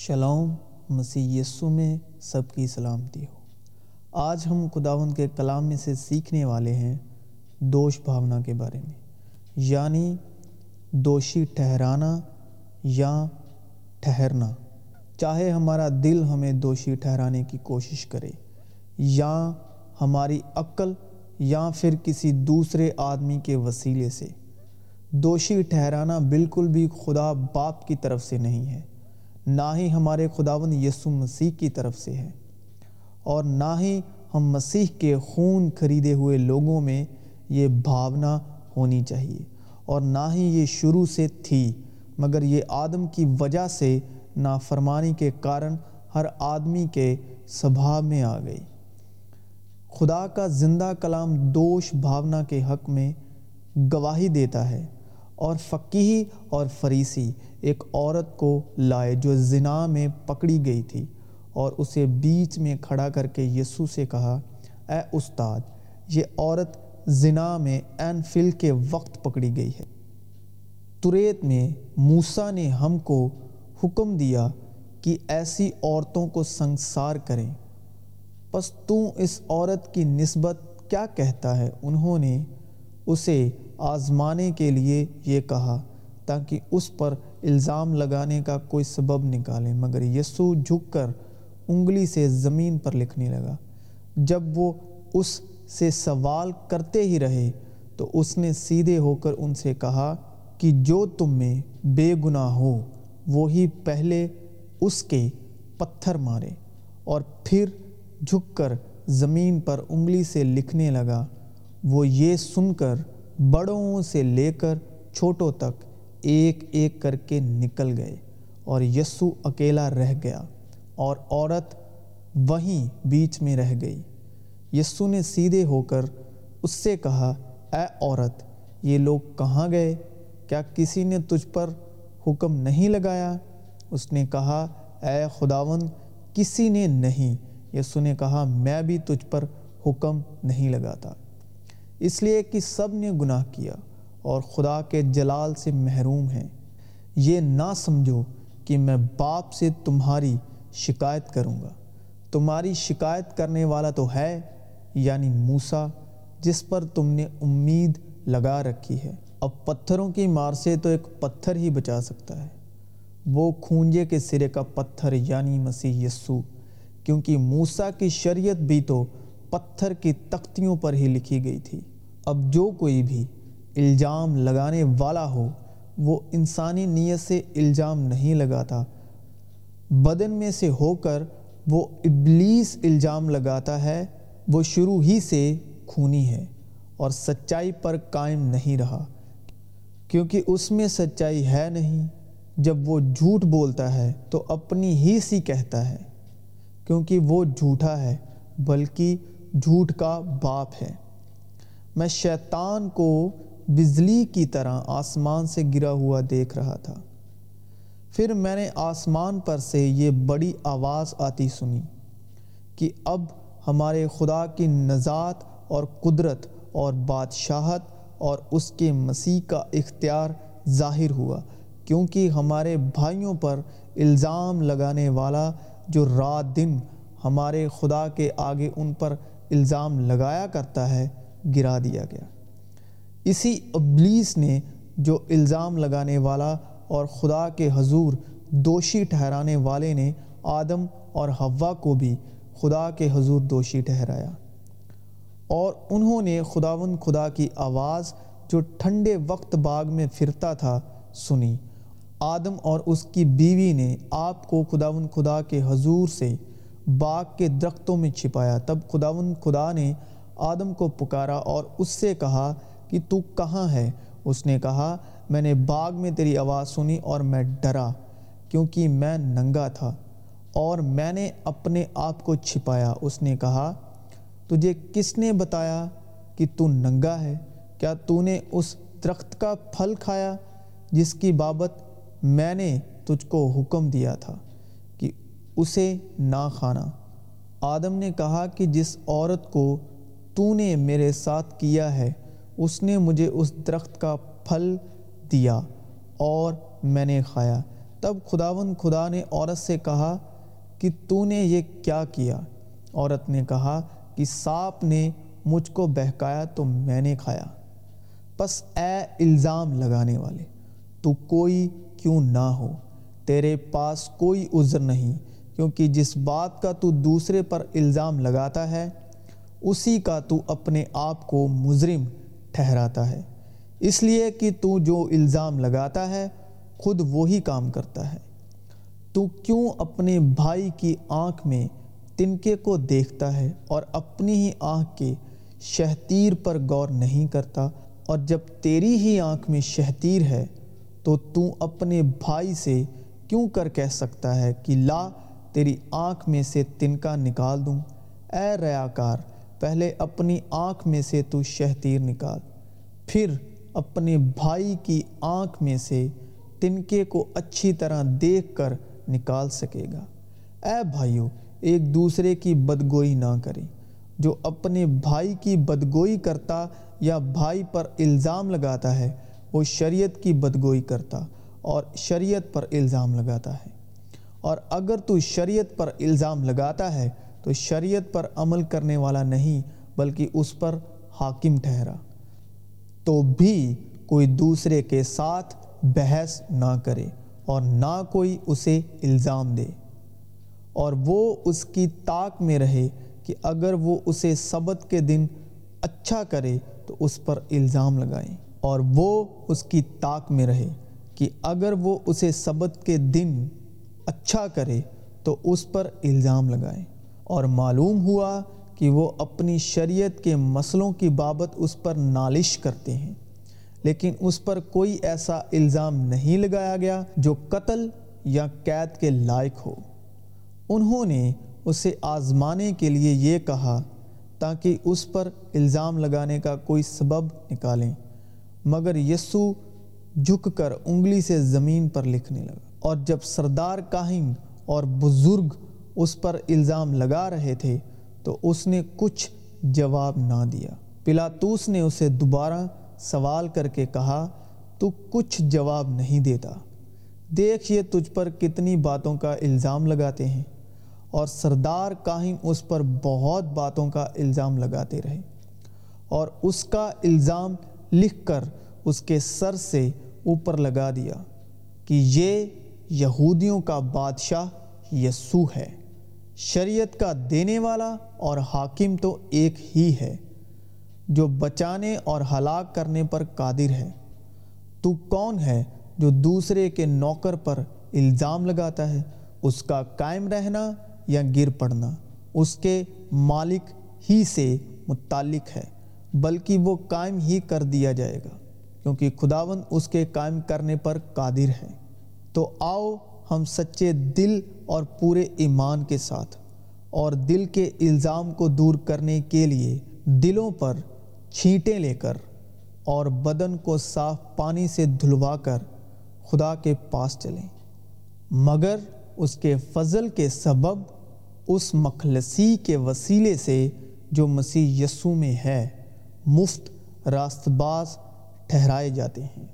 Shalom مسیح یسو میں سب کی سلامتی ہو۔ آج ہم خداون کے کلام میں سے سیکھنے والے ہیں دوش بھاونا کے بارے میں۔ یعنی دوشی ٹھہرانا یا ٹھہرنا۔ چاہے ہمارا دل ہمیں دوشی ٹھہرانے کی کوشش کرے، یا ہماری عقل، یا پھر کسی دوسرے آدمی کے وسیلے سے۔ دوشی ٹھہرانا بالکل بھی خدا باپ کی طرف سے نہیں ہے۔ نہ ہی ہمارے خداون یسو مسیح کی طرف سے ہے اور نہ ہی ہم مسیح کے خون خریدے ہوئے لوگوں میں یہ بھاونا ہونی چاہیے اور نہ ہی یہ شروع سے تھی، مگر یہ آدم کی وجہ سے نافرمانی کے کارن ہر آدمی کے سبھا میں آ گئی۔ خدا کا زندہ کلام دوش بھاونا کے حق میں گواہی دیتا ہے۔ اور فقیہی اور فریسی، ایک عورت کو لائے جو زنا میں پکڑی گئی تھی اور اسے بیچ میں کھڑا کر کے یسو سے کہا، اے استاد، یہ عورت زنا میں این فل کے وقت پکڑی گئی ہے۔ تریت میں موسا نے ہم کو حکم دیا کہ ایسی عورتوں کو سنسار کریں۔ پس تو اس عورت کی نسبت کیا کہتا ہے؟ انہوں نے اسے آزمانے کے لیے یہ کہا تاکہ اس پر الزام لگانے کا کوئی سبب نکالیں مگر یسو جھک کر انگلی سے زمین پر لکھنے لگا۔ جب وہ اس سے سوال کرتے ہی رہے تو اس نے سیدھے ہو کر ان سے کہا کہ جو تم میں بے گناہ ہو وہی پہلے اس کے پتھر مارے۔ اور پھر جھک کر زمین پر انگلی سے لکھنے لگا۔ وہ یہ سن کر بڑوں سے لے کر چھوٹوں تک ایک ایک کر کے نکل گئے اور یسو اکیلا رہ گیا اور عورت وہیں بیچ میں رہ گئی۔ یسو نے سیدھے ہو کر اس سے کہا، اے عورت، یہ لوگ کہاں گئے؟ کیا کسی نے تجھ پر حکم نہیں لگایا؟ اس نے کہا، اے خداون کسی نے نہیں۔ یسو نے کہا، میں بھی تجھ پر حکم نہیں لگاتا۔ اس لیے کہ سب نے گناہ کیا اور خدا کے جلال سے محروم ہیں۔ یہ نہ سمجھو کہ میں باپ سے تمہاری شکایت کروں گا۔ تمہاری شکایت کرنے والا تو ہے یعنی موسا جس پر تم نے امید لگا رکھی ہے۔ اب پتھروں کی مار سے تو ایک پتھر ہی بچا سکتا ہے۔ وہ کھونجے کے سرے کا پتھر یعنی مسیح یسو کیونکہ موسا کی شریعت بھی تو پتھر کی تختیوں پر ہی لکھی گئی تھی۔ اب جو کوئی بھی الزام لگانے والا ہو، وہ انسانی نیت سے الزام نہیں لگاتا۔ بدن میں سے ہو کر وہ ابلیس الزام لگاتا ہے، وہ شروع ہی سے خونی ہے اور سچائی پر قائم نہیں رہا۔ کیونکہ اس میں سچائی ہے نہیں، جب وہ جھوٹ بولتا ہے تو اپنی ہی سی کہتا ہے۔ کیونکہ وہ جھوٹا ہے، بلکہ جھوٹ کا باپ ہے۔ میں شیطان کو بجلی کی طرح آسمان سے گرا ہوا دیکھ رہا تھا۔ پھر میں نے آسمان پر سے یہ بڑی آواز آتی سنی کہ اب ہمارے خدا کی نزات اور قدرت اور بادشاہت اور اس کے مسیح کا اختیار ظاہر ہوا، کیونکہ ہمارے بھائیوں پر الزام لگانے والا جو رات دن ہمارے خدا کے آگے ان پر الزام لگایا کرتا ہے، گرا دیا گیا۔ اسی ابلیس نے جو الزام لگانے والا اور خدا کے حضور دوشی ٹھہرانے والے نے آدم اور ہوا کو بھی خدا کے حضور دوشی ٹھہرایا۔ اور انہوں نے خداون خدا کی آواز جو ٹھنڈے وقت باغ میں پھرتا تھا سنی۔ آدم اور اس کی بیوی نے آپ کو خداون خدا کے حضور سے باغ کے درختوں میں چھپایا۔ تب خداون، خدا نے آدم کو پکارا اور اس سے کہا کہ تو کہاں ہے؟ اس نے کہا، میں نے باغ میں تیری آواز سنی اور میں ڈرا کیونکہ میں ننگا تھا اور میں نے اپنے آپ کو چھپایا۔ اس نے کہا، تجھے کس نے بتایا کہ تو ننگا ہے؟ کیا تو نے اس درخت کا پھل کھایا جس کی بابت میں نے تجھ کو حکم دیا تھا؟ اسے نہ کھانا آدم نے کہا کہ جس عورت کو تو نے میرے ساتھ کیا ہے، اس نے مجھے اس درخت کا پھل دیا اور میں نے کھایا۔ تب خداون خدا نے عورت سے کہا کہ تو نے یہ کیا کیا؟ عورت نے کہا کہ سانپ نے مجھ کو بہکایا تو میں نے کھایا۔ پس اے الزام لگانے والے، تو کوئی کیوں نہ ہو؟ تیرے پاس کوئی عذر نہیں۔ کیونکہ جس بات کا تو دوسرے پر الزام لگاتا ہے، اسی کا تو اپنے آپ کو مجرم ٹھہراتا ہے۔ اس لیے کہ تو جو الزام لگاتا ہے، خود وہی کام کرتا ہے۔ تو کیوں اپنے بھائی کی آنکھ میں تنکے کو دیکھتا ہے اور اپنی ہی آنکھ کے شہتیر پر غور نہیں کرتا؟ اور جب تیری ہی آنکھ میں شہتیر ہے، تو تو اپنے بھائی سے کیوں کر کہہ سکتا ہے کہ لا تیری آنکھ میں سے تنکا نکال دوں۔ اے ریاکار، پہلے اپنی آنکھ میں سے تو شہتیر نکال۔ پھر اپنے بھائی کی آنکھ میں سے تنکے کو اچھی طرح دیکھ کر نکال سکے گا۔ اے بھائیو، ایک دوسرے کی بدگوئی نہ کریں۔ جو اپنے بھائی کی بدگوئی کرتا یا بھائی پر الزام لگاتا ہے، وہ شریعت کی بدگوئی کرتا اور شریعت پر الزام لگاتا ہے۔ اور اگر تو شریعت پر الزام لگاتا ہے، تو شریعت پر عمل کرنے والا نہیں، بلکہ اس پر حاکم ٹھہرا۔ تو بھی کوئی دوسرے کے ساتھ بحث نہ کرے اور نہ کوئی اسے الزام دے۔ اور وہ اس کی طاق میں رہے کہ اگر وہ اسے سبت کے دن اچھا کرے، تو اس پر الزام لگائیں۔ اور وہ اس کی طاق میں رہے کہ اگر وہ اسے سبت کے دن اچھا کرے تو اس پر الزام لگائیں۔ اور معلوم ہوا کہ وہ اپنی شریعت کے مسئلوں کی بابت اس پر نالش کرتے ہیں۔ لیکن اس پر کوئی ایسا الزام نہیں لگایا گیا جو قتل یا قید کے لائق ہو۔ انہوں نے اسے آزمانے کے لیے یہ کہا، تاکہ اس پر الزام لگانے کا کوئی سبب نکالیں۔ مگر یسو جھک کر انگلی سے زمین پر لکھنے لگا۔ اور جب سردار کاہن اور بزرگ اس پر الزام لگا رہے تھے، تو اس نے کچھ جواب نہ دیا۔ پلاتوس نے اسے دوبارہ سوال کر کے کہا، تو کچھ جواب نہیں دیتا۔ دیکھ یہ تجھ پر کتنی باتوں کا الزام لگاتے ہیں۔ اور سردار کاہن اس پر بہت باتوں کا الزام لگاتے رہے۔ اور اس کا الزام لکھ کر اس کے سر سے اوپر لگا دیا کہ یہ یہودیوں کا بادشاہ یسو ہے۔ شریعت کا دینے والا اور حاکم تو ایک ہی ہے، جو بچانے اور ہلاک کرنے پر قادر ہے۔ تو کون ہے جو دوسرے کے نوکر پر الزام لگاتا ہے؟ اس کا قائم رہنا یا گر پڑنا؟ اس کے مالک ہی سے متعلق ہے، بلکہ وہ قائم ہی کر دیا جائے گا، کیونکہ خداون اس کے قائم کرنے پر قادر ہے۔ تو آؤ ہم سچے دل اور پورے ایمان کے ساتھ اور دل کے الزام کو دور کرنے کے لیے دلوں پر چھینٹیں لے کر اور بدن کو صاف پانی سے دھلوا کر خدا کے پاس چلیں۔ مگر اس کے فضل کے سبب اس مخلصی کے وسیلے سے جو مسیح یسو میں ہے، مفت راست باز ٹھہرائے جاتے ہیں۔